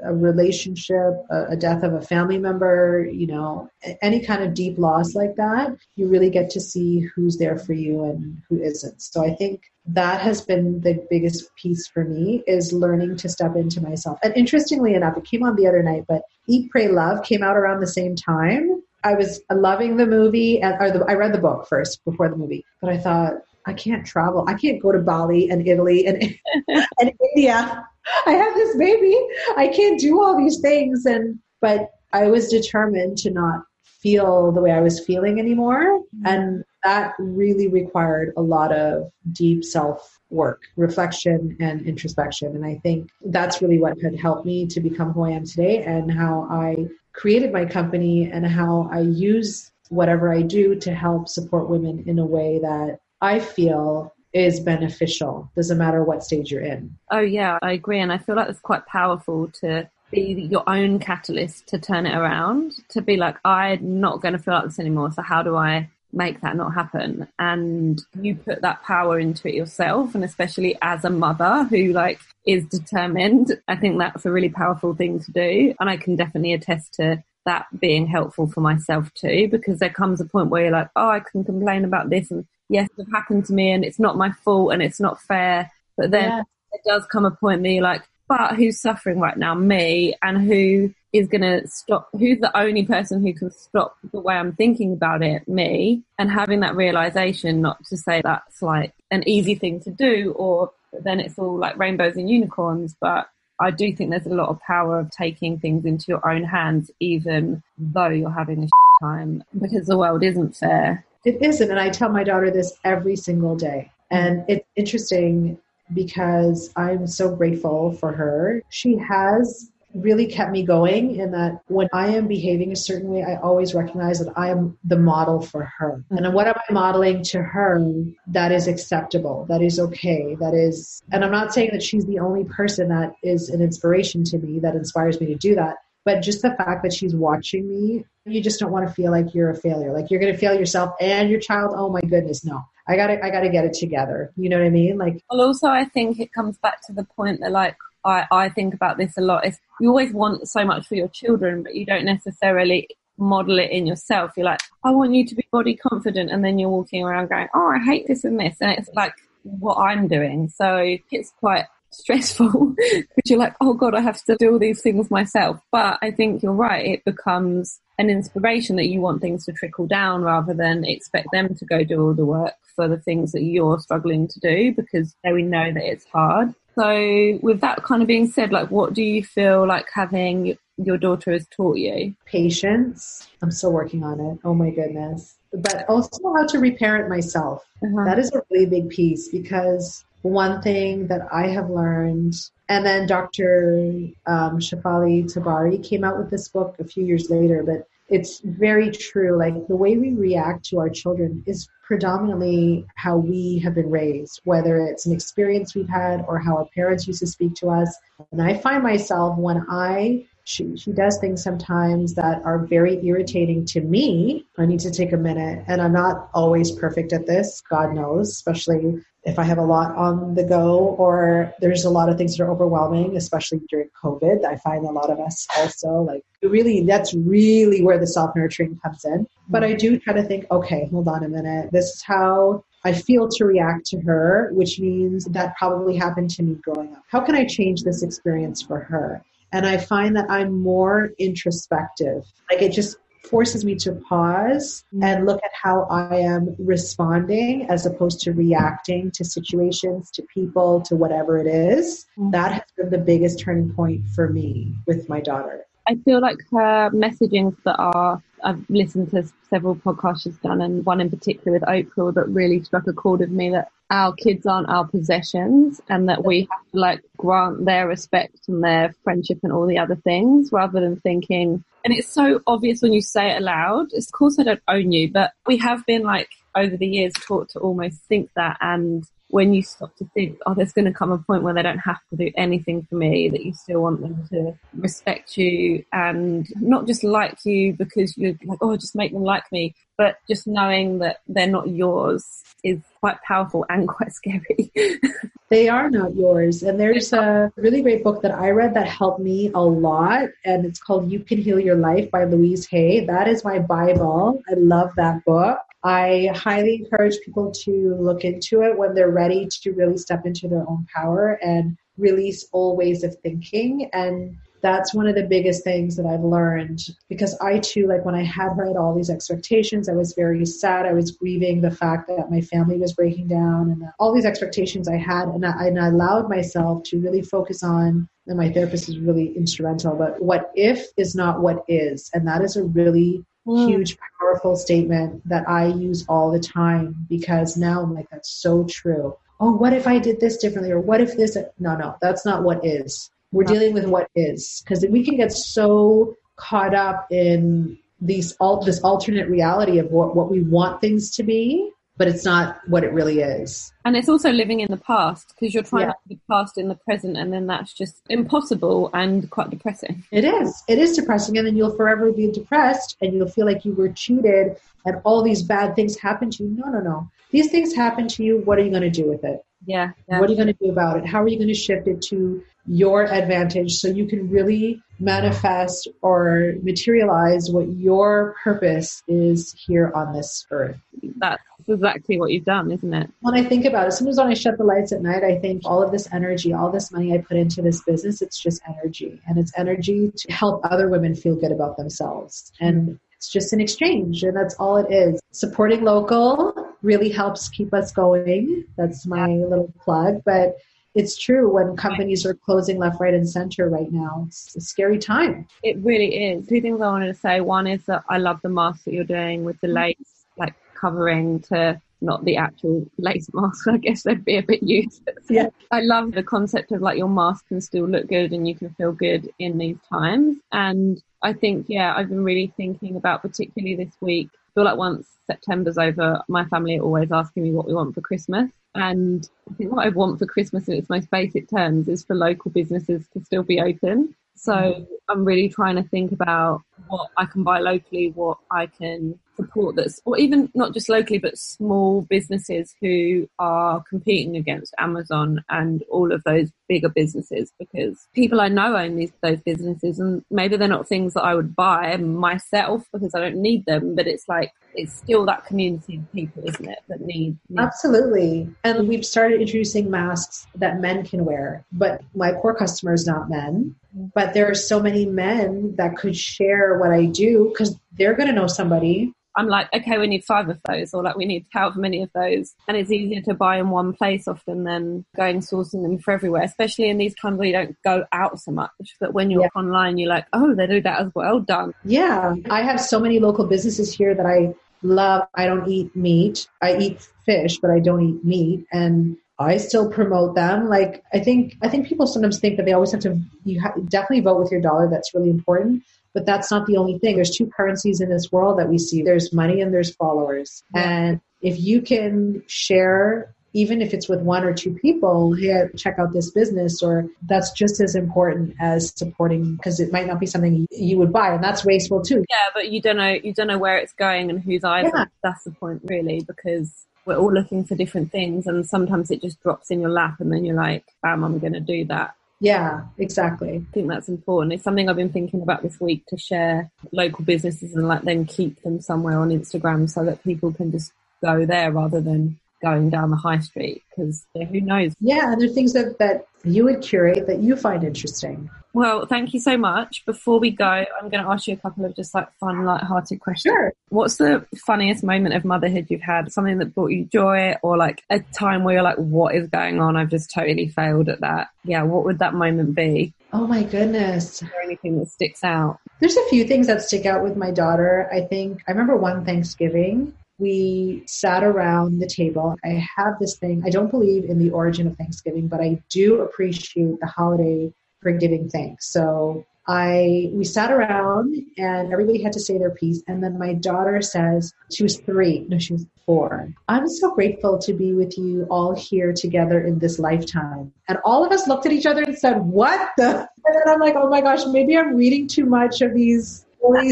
a relationship, a death of a family member, you know, any kind of deep loss like that, you really get to see who's there for you and who isn't. So I think that has been the biggest piece for me is learning to step into myself. And interestingly enough, it came on the other night, but Eat, Pray, Love came out around the same time. I was loving the movie, and or the, I read the book first before the movie, but I thought I can't travel. I can't go to Bali and Italy and, [LAUGHS] and India. I have this baby. I can't do all these things. And, but I was determined to not feel the way I was feeling anymore. Mm-hmm. And that really required a lot of deep self work, reflection and introspection. And I think that's really what had helped me to become who I am today and how I created my company and how I use whatever I do to help support women in a way that I feel is beneficial. Doesn't matter what stage you're in. Oh, yeah, I agree. And I feel like it's quite powerful to be your own catalyst to turn it around, to be like, I'm not going to feel like this anymore. So, how do I make that not happen? And you put that power into it yourself. And especially as a mother who, like, is determined, I think that's a really powerful thing to do. And I can definitely attest to that being helpful for myself too, because there comes a point where you're like, oh, I can complain about this and yes, it's happened to me and it's not my fault and it's not fair. But then yeah. it does come a point where you're like, but who's suffering right now? Me. And who is going to stop? Who's the only person who can stop the way I'm thinking about it? Me. And having that realization, not to say that's like an easy thing to do or then it's all like rainbows and unicorns, but I do think there's a lot of power of taking things into your own hands, even though you're having a [LAUGHS] time, because the world isn't fair. It isn't. And I tell my daughter this every single day. And mm-hmm. it's interesting because I'm so grateful for her. She has really kept me going in that when I am behaving a certain way, I always recognize that I am the model for her. Mm-hmm. And what am I modeling to her that is acceptable, that is okay, that is, and I'm not saying that she's the only person that is an inspiration to me, that inspires me to do that. But just the fact that she's watching me, you just don't want to feel like you're a failure. Like you're going to fail yourself and your child. Oh my goodness, no. I got to I got to get it together. You know what I mean? Like Well, also I think it comes back to the point that like I, I think about this a lot is you always want so much for your children, but you don't necessarily model it in yourself. You're like, I want you to be body confident. And then you're walking around going, oh, I hate this and this. And it's like what I'm doing. So it's quite stressful [LAUGHS] because you're like, oh God, I have to do all these things myself. But I think you're right. It becomes an inspiration that you want things to trickle down rather than expect them to go do all the work for the things that you're struggling to do because we know that it's hard. So, with that kind of being said, like, what do you feel like having your daughter has taught you? Patience. I'm still working on it. Oh my goodness. But also how to reparent myself. Uh-huh. That is a really big piece because one thing that I have learned, and then Dr. Um, Shefali Tsabary came out with this book a few years later, but it's very true. Like the way we react to our children is predominantly how we have been raised, whether it's an experience we've had or how our parents used to speak to us. And I find myself when I she, she does things sometimes that are very irritating to me. I need to take a minute. And I'm not always perfect at this, God knows, especially if I have a lot on the go or there's a lot of things that are overwhelming, especially during COVID. I find a lot of us also like really, that's really where the self nurturing comes in. But I do try to think, okay, hold on a minute. This is how I feel to react to her, which means that probably happened to me growing up. How can I change this experience for her? And I find that I'm more introspective. Like it just forces me to pause mm-hmm. and look at how I am responding as opposed to reacting to situations, to people, to whatever it is. Mm-hmm. That has been the biggest turning point for me with my daughter. I feel like her messagings that are I've listened to several podcasts she's done, and one in particular with Oprah that really struck a chord with me that our kids aren't our possessions, and that we have to like grant their respect and their friendship and all the other things, rather than thinking. And it's so obvious when you say it aloud. Of course, I don't own you, but we have been like over the years taught to almost think that and when you stop to think, oh, there's going to come a point where they don't have to do anything for me, that you still want them to respect you and not just like you because you're like, oh, just make them like me, but just knowing that they're not yours is quite powerful and quite scary. [LAUGHS] they are not yours. And there's a really great book that I read that helped me a lot, and it's called You Can Heal Your Life by Louise Hay. That is my Bible. I love that book. I highly encourage people to look into it when they're ready to really step into their own power and release old ways of thinking. And that's one of the biggest things that I've learned because I too, like when I had her, had all these expectations. I was very sad. I was grieving the fact that my family was breaking down and all these expectations I had. And I, and I allowed myself to really focus on and my therapist is really instrumental. But what if is not what is. And that is a really mm. huge, powerful statement that I use all the time because now I'm like, that's so true. oh, what if I did this differently? Or what if this? No, no, that's not what is. We're dealing with what is. Because we can get so caught up in these all this alternate reality of what, what we want things to be but it's not what it really is. And it's also living in the past because you're trying yeah. to the past in the present, and then that's just impossible and quite depressing. It is. It is depressing, and then you'll forever be depressed, and you'll feel like you were cheated, and all these bad things happen to you. No, no, no. These things happen to you. What are you going to do with it? Yeah. yeah. What are you going to do about it? How are you going to shift it to your advantage so you can really manifest or materialize what your purpose is here on this earth? That's exactly what you've done, isn't it? When I think about it, as soon as when I shut the lights at night, I think all of this energy, all this money I put into this business, it's just energy. And it's energy to help other women feel good about themselves. And it's just an exchange, and that's all it is. Supporting local really helps keep us going. That's my little plug. But it's true when companies are closing left, right, and center right now. It's a scary time. It really is. Two things I wanted to say. One is that I love the mask that you're doing with the lace, like covering to not the actual lace mask. [LAUGHS] I guess they'd be a bit useless. Yeah. I love the concept of like your mask can still look good and you can feel good in these times. And I think, yeah, I've been really thinking about particularly this week. Feel like once September's over, my family are always asking me what we want for Christmas. And I think what I want for Christmas in its most basic terms is for local businesses to still be open. So mm-hmm. I'm really trying to think about what I can buy locally, what I can support that's, or even not just locally, but small businesses who are competing against Amazon and all of those bigger businesses because people I know own these those businesses and maybe they're not things that I would buy myself because I don't need them, but it's like it's still that community of people, isn't it, that need, need Absolutely. And we've started introducing masks that men can wear, but my core customer is not men. But there are so many men that could share what I do because they're going to know somebody I'm like, okay, we need five of those, or like we need however many of those. And it's easier to buy in one place often than going sourcing them for everywhere, especially in these times where you don't go out so much. But when you're yeah. online, you're like, oh, they do that as well. Done. Yeah. I have so many local businesses here that I love. I don't eat meat. I eat fish, but I don't eat meat. And I still promote them. Like I think I think people sometimes think that they always have to. You definitely vote with your dollar. That's really important. But that's not the only thing. There's two currencies in this world that we see. There's money and there's followers. Yeah. And if you can share even if it's with one or two people, hey, check out this business, or that's just as important as supporting because it might not be something you would buy, and that's wasteful too. Yeah, but you don't know you don't know where it's going and whose eyes. Yeah. That's the point, really, because we're all looking for different things, and sometimes it just drops in your lap, and then you're like, "Bam, I'm going to do that." Yeah, exactly. I think that's important. It's something I've been thinking about this week to share local businesses and like then keep them somewhere on Instagram so that people can just go there rather than going down the high street because who knows? Yeah, and there are things that, that you would curate that you find interesting. Well, thank you so much. Before we go, I'm going to ask you a couple of just like fun, light-hearted questions. Sure. What's the funniest moment of motherhood you've had? Something that brought you joy, or like a time where you're like, "What is going on? I've just totally failed at that." Yeah, what would that moment be? Oh my goodness. Is there anything that sticks out? There's a few things that stick out with my daughter. I think I remember one Thanksgiving we sat around the table. I have this thing, I don't believe in the origin of Thanksgiving, but I do appreciate the holiday for giving thanks. So I we sat around and everybody had to say their piece. And then my daughter says, she was three, no, she was four. I'm so grateful to be with you all here together in this lifetime. And all of us looked at each other and said, What the? And then I'm like, oh my gosh, maybe I'm reading too much of these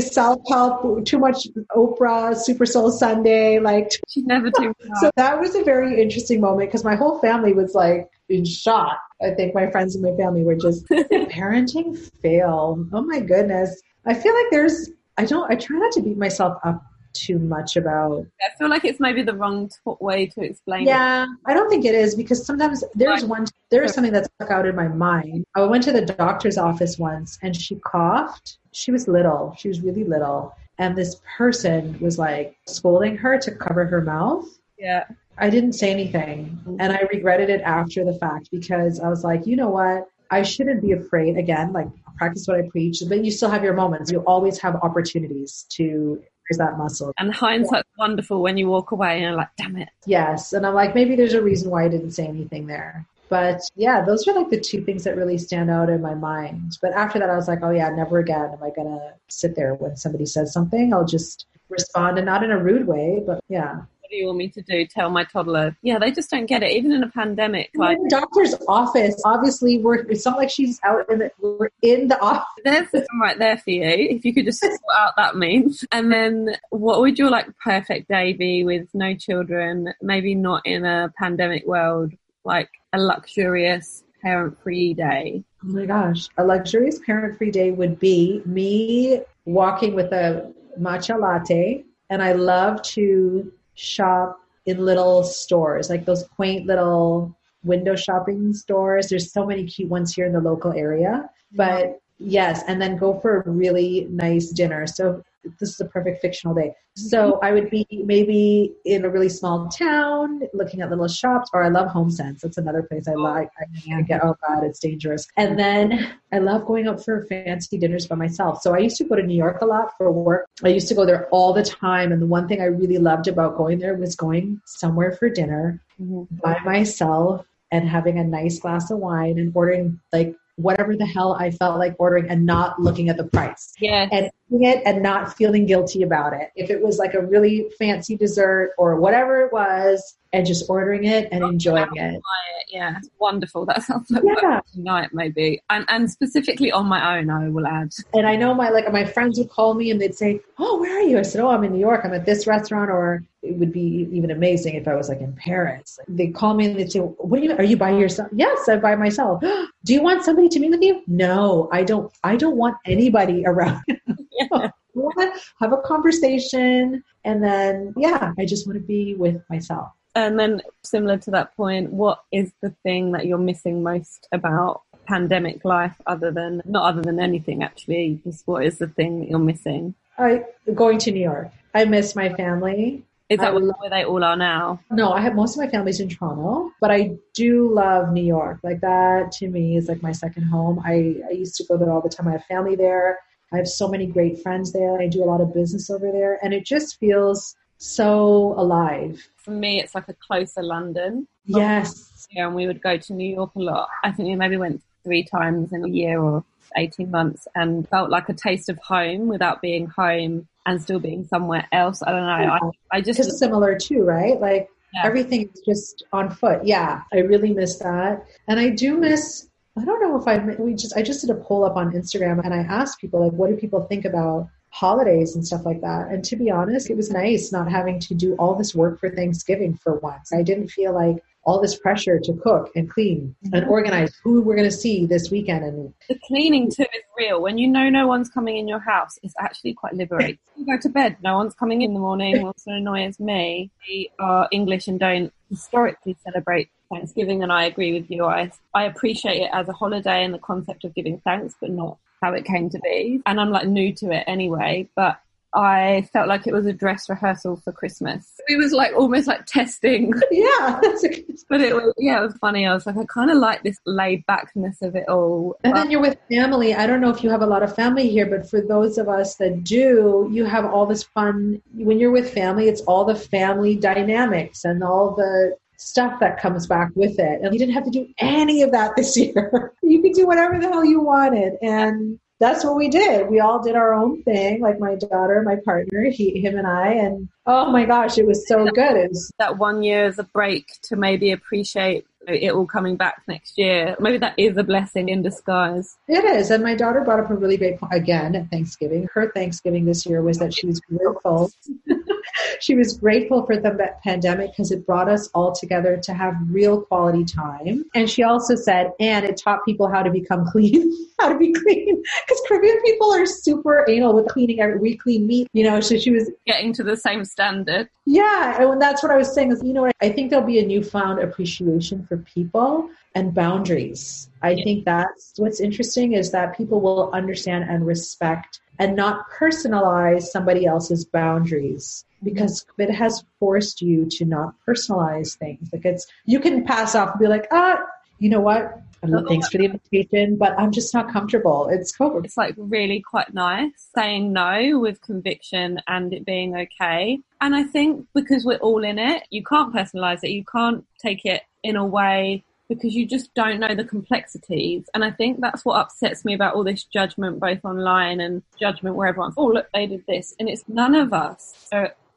self-help, too much Oprah, Super Soul Sunday, like she never do. [LAUGHS] So that was a very interesting moment because my whole family was like in shock. I think my friends and my family were just [LAUGHS] parenting fail. Oh my goodness. I feel like there's I don't I try not to beat myself up too much about. I feel like it's maybe the wrong t- way to explain. Yeah, it. I don't think it is because sometimes there's one there is something that stuck out in my mind. I went to the doctor's office once and she coughed. She was little. She was really little, and this person was like scolding her to cover her mouth. Yeah. I didn't say anything. And I regretted it after the fact because I was like, you know what? I shouldn't be afraid. Again, like practice what I preach, but you still have your moments. You always have opportunities to that muscle. And hindsight's yeah. wonderful when you walk away and you're like, damn it. Yes. And I'm like, maybe there's a reason why I didn't say anything there. But yeah, those are like the two things that really stand out in my mind. But after that, I was like, oh yeah, never again am I going to sit there when somebody says something. I'll just respond and not in a rude way, but yeah do you want me to do? Tell my toddler. Yeah, they just don't get it. Even in a pandemic, like in the doctor's office, obviously we're. It's not like she's out in the. We're in the office. There's some right there for you. If you could just sort out that means. And then, what would your like perfect day be with no children? Maybe not in a pandemic world, like a luxurious parent-free day. Oh my gosh, a luxurious parent-free day would be me walking with a matcha latte and I love to shop in little stores, like those quaint little window shopping stores. There's so many cute ones here in the local area. But yes, and then go for a really nice dinner. So this is a perfect fictional day. So I would be maybe in a really small town looking at little shops, or I love Home Sense. That's another place I like. I can't get, oh God, it's dangerous. And then I love going out for fancy dinners by myself. So I used to go to New York a lot for work. I used to go there all the time. And the one thing I really loved about going there was going somewhere for dinner mm-hmm. by myself and having a nice glass of wine and ordering like whatever the hell I felt like ordering and not looking at the price. Yeah. And it and not feeling guilty about it. If it was like a really fancy dessert or whatever it was, and just ordering it and enjoying it. Yeah, it's wonderful. That sounds like yeah. tonight maybe, and and specifically on my own, I will add. And I know my like my friends would call me and they'd say, "Oh, where are you?" I said, "Oh, I'm in New York. I'm at this restaurant." Or it would be even amazing if I was like in Paris. They call me and they say, "What are you? Are you by yourself?" Yes, I'm by myself. [GASPS] Do you want somebody to meet with you? No, I don't. I don't want anybody [LAUGHS] around. [LAUGHS] yeah. [LAUGHS] want to have a conversation and then yeah i just want to be with myself and then, similar to that point, what is the thing that you're missing most about pandemic life, other than not other than anything actually? Just what is the thing that you're missing? I going to New York. I miss my family. Is that love, where they all are now? No, I have most of my family's in Toronto, but I do love New York. Like that to me is like my second home. I, I used to go there all the time. I have family there. I have so many great friends there. I do a lot of business over there, and it just feels so alive. For me, it's like a closer London. Yes. Yeah, and we would go to New York a lot. I think we maybe went three times in a year or 18 months and felt like a taste of home without being home and still being somewhere else. I don't know. Yeah. I, I just. It's similar too, right? Like yeah. everything is just on foot. Yeah, I really miss that. And I do miss I don't know if I we just I just did a poll up on Instagram and I asked people like what do people think about holidays and stuff like that. And to be honest, it was nice not having to do all this work for Thanksgiving for once. I didn't feel like all this pressure to cook and clean mm-hmm. and organize who we're going to see this weekend. And the cleaning too is real. When you know no one's coming in your house, it's actually quite liberating. [LAUGHS] you go to bed, no one's coming in the morning. What's annoys me, we are English and don't historically celebrate Thanksgiving, and I agree with you. I I appreciate it as a holiday and the concept of giving thanks, but not how it came to be. And I'm like new to it anyway, but I felt like it was a dress rehearsal for Christmas. It was like almost like testing. [LAUGHS] Yeah. [LAUGHS] but it was, yeah, it was funny. I was like, I kind of like this laid backness of it all. And then you're with family. I don't know if you have a lot of family here, but for those of us that do, you have all this fun. When you're with family, it's all the family dynamics and all the stuff that comes back with it. And you didn't have to do any of that this [LAUGHS] year. you could do whatever the hell you wanted. And that's what we did. We all did our own thing, like my daughter, my partner, he, him and I. And oh my gosh, it was so good. It was that one year as a break to maybe appreciate it all coming back next year. Maybe that is a blessing in disguise. It is. And my daughter brought up a really great point again at Thanksgiving. Her Thanksgiving this year was that she was grateful [LAUGHS] [LAUGHS] she was grateful for the pandemic because it brought us all together to have real quality time. And she also said, and it taught people how to become clean, [LAUGHS] how to be clean. Because Caribbean people are super anal with cleaning every we clean meat, you know. So she was getting to the same standard. Yeah, and that's what I was saying is, you know, I think there'll be a newfound appreciation for people and boundaries. I yeah. think that's what's interesting is that people will understand and respect and not personalize somebody else's boundaries because it has forced you to not personalize things. Like it's, you can pass off and be like, ah, you know what? Thanks for the invitation, but I'm just not comfortable. It's COVID. It's like really quite nice saying no with conviction and it being okay. And I think because we're all in it, you can't personalize it. You can't take it in a way because you just don't know the complexities. And I think that's what upsets me about all this judgment, both online and judgment where everyone's, oh, look, they did this. And it's none of us.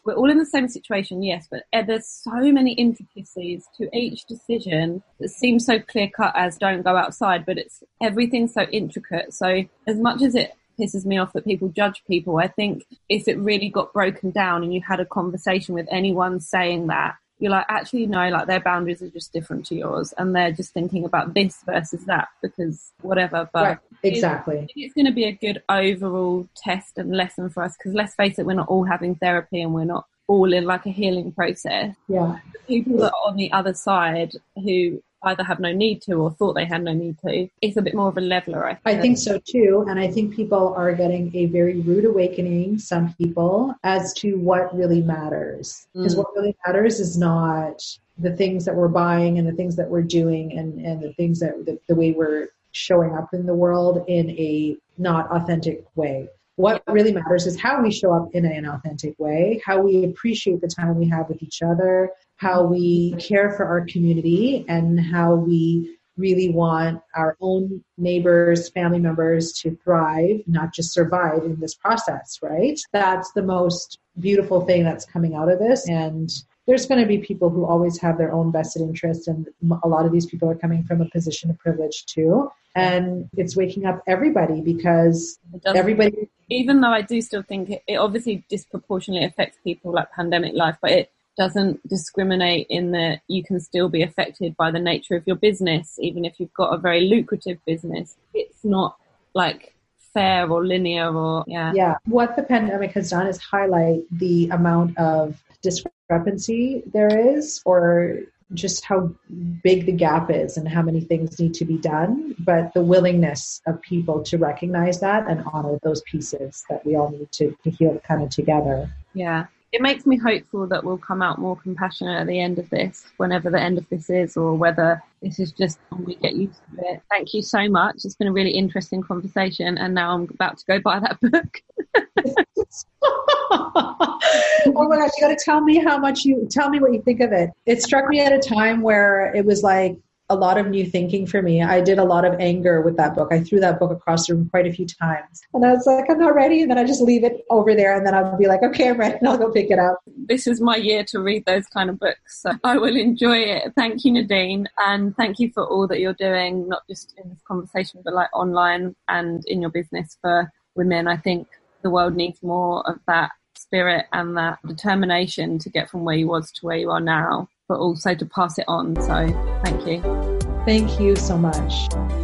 we're all in the same situation, yes, but there's so many intricacies to each decision that seems so clear cut as don't go outside, but it's everything's so intricate. So as much as it pisses me off that people judge people, I think if it really got broken down and you had a conversation with anyone saying that, you're like, actually, no, like their boundaries are just different to yours, and they're just thinking about this versus that because whatever. But right. exactly, it's, it's going to be a good overall test and lesson for us because let's face it, we're not all having therapy and we're not all in like a healing process. Yeah, the people that are on the other side who either have no need to or thought they had no need to. It's a bit more of a leveler. I think. I think so too. And I think people are getting a very rude awakening, some people, as to what really matters. Because mm. what really matters is not the things that we're buying and the things that we're doing and, and the things that the, the way we're showing up in the world in a not authentic way. What really matters is how we show up in an authentic way, how we appreciate the time we have with each other, how we care for our community, and how we really want our own neighbors, family members to thrive, not just survive in this process, right? That's the most beautiful thing that's coming out of this. And there's going to be people who always have their own vested interest, and a lot of these people are coming from a position of privilege too. And it's waking up everybody because everybody. Even though I do still think it, it obviously disproportionately affects people like pandemic life, but it doesn't discriminate in that you can still be affected by the nature of your business, even if you've got a very lucrative business. It's not like fair or linear or yeah. Yeah. What the pandemic has done is highlight the amount of discrepancy there is or just how big the gap is and how many things need to be done, but the willingness of people to recognize that and honor those pieces that we all need to, to heal kind of together. Yeah it makes me hopeful that we'll come out more compassionate at the end of this, whenever the end of this is, or whether this is just when we get used to it. Thank you so much. It's been a really interesting conversation, and now I'm about to go buy that [LAUGHS] book. [LAUGHS] oh my gosh, you got to tell me how much you tell me what you think of it. It struck me at a time where it was like a lot of new thinking for me. I did a lot of anger with that book. I threw that book across the room quite a few times. And I was like, I'm not ready. And then I just leave it over there. And then I'll be like, okay, I'm ready. And [LAUGHS] I'll go pick it up. This is my year to read those kind of books. So I will enjoy it. Thank you, Nadine. And thank you for all that you're doing, not just in this conversation, but like online and in your business for women. I think the world needs more of that spirit and that determination to get from where you was to where you are now but also to pass it on. So thank you. Thank you so much.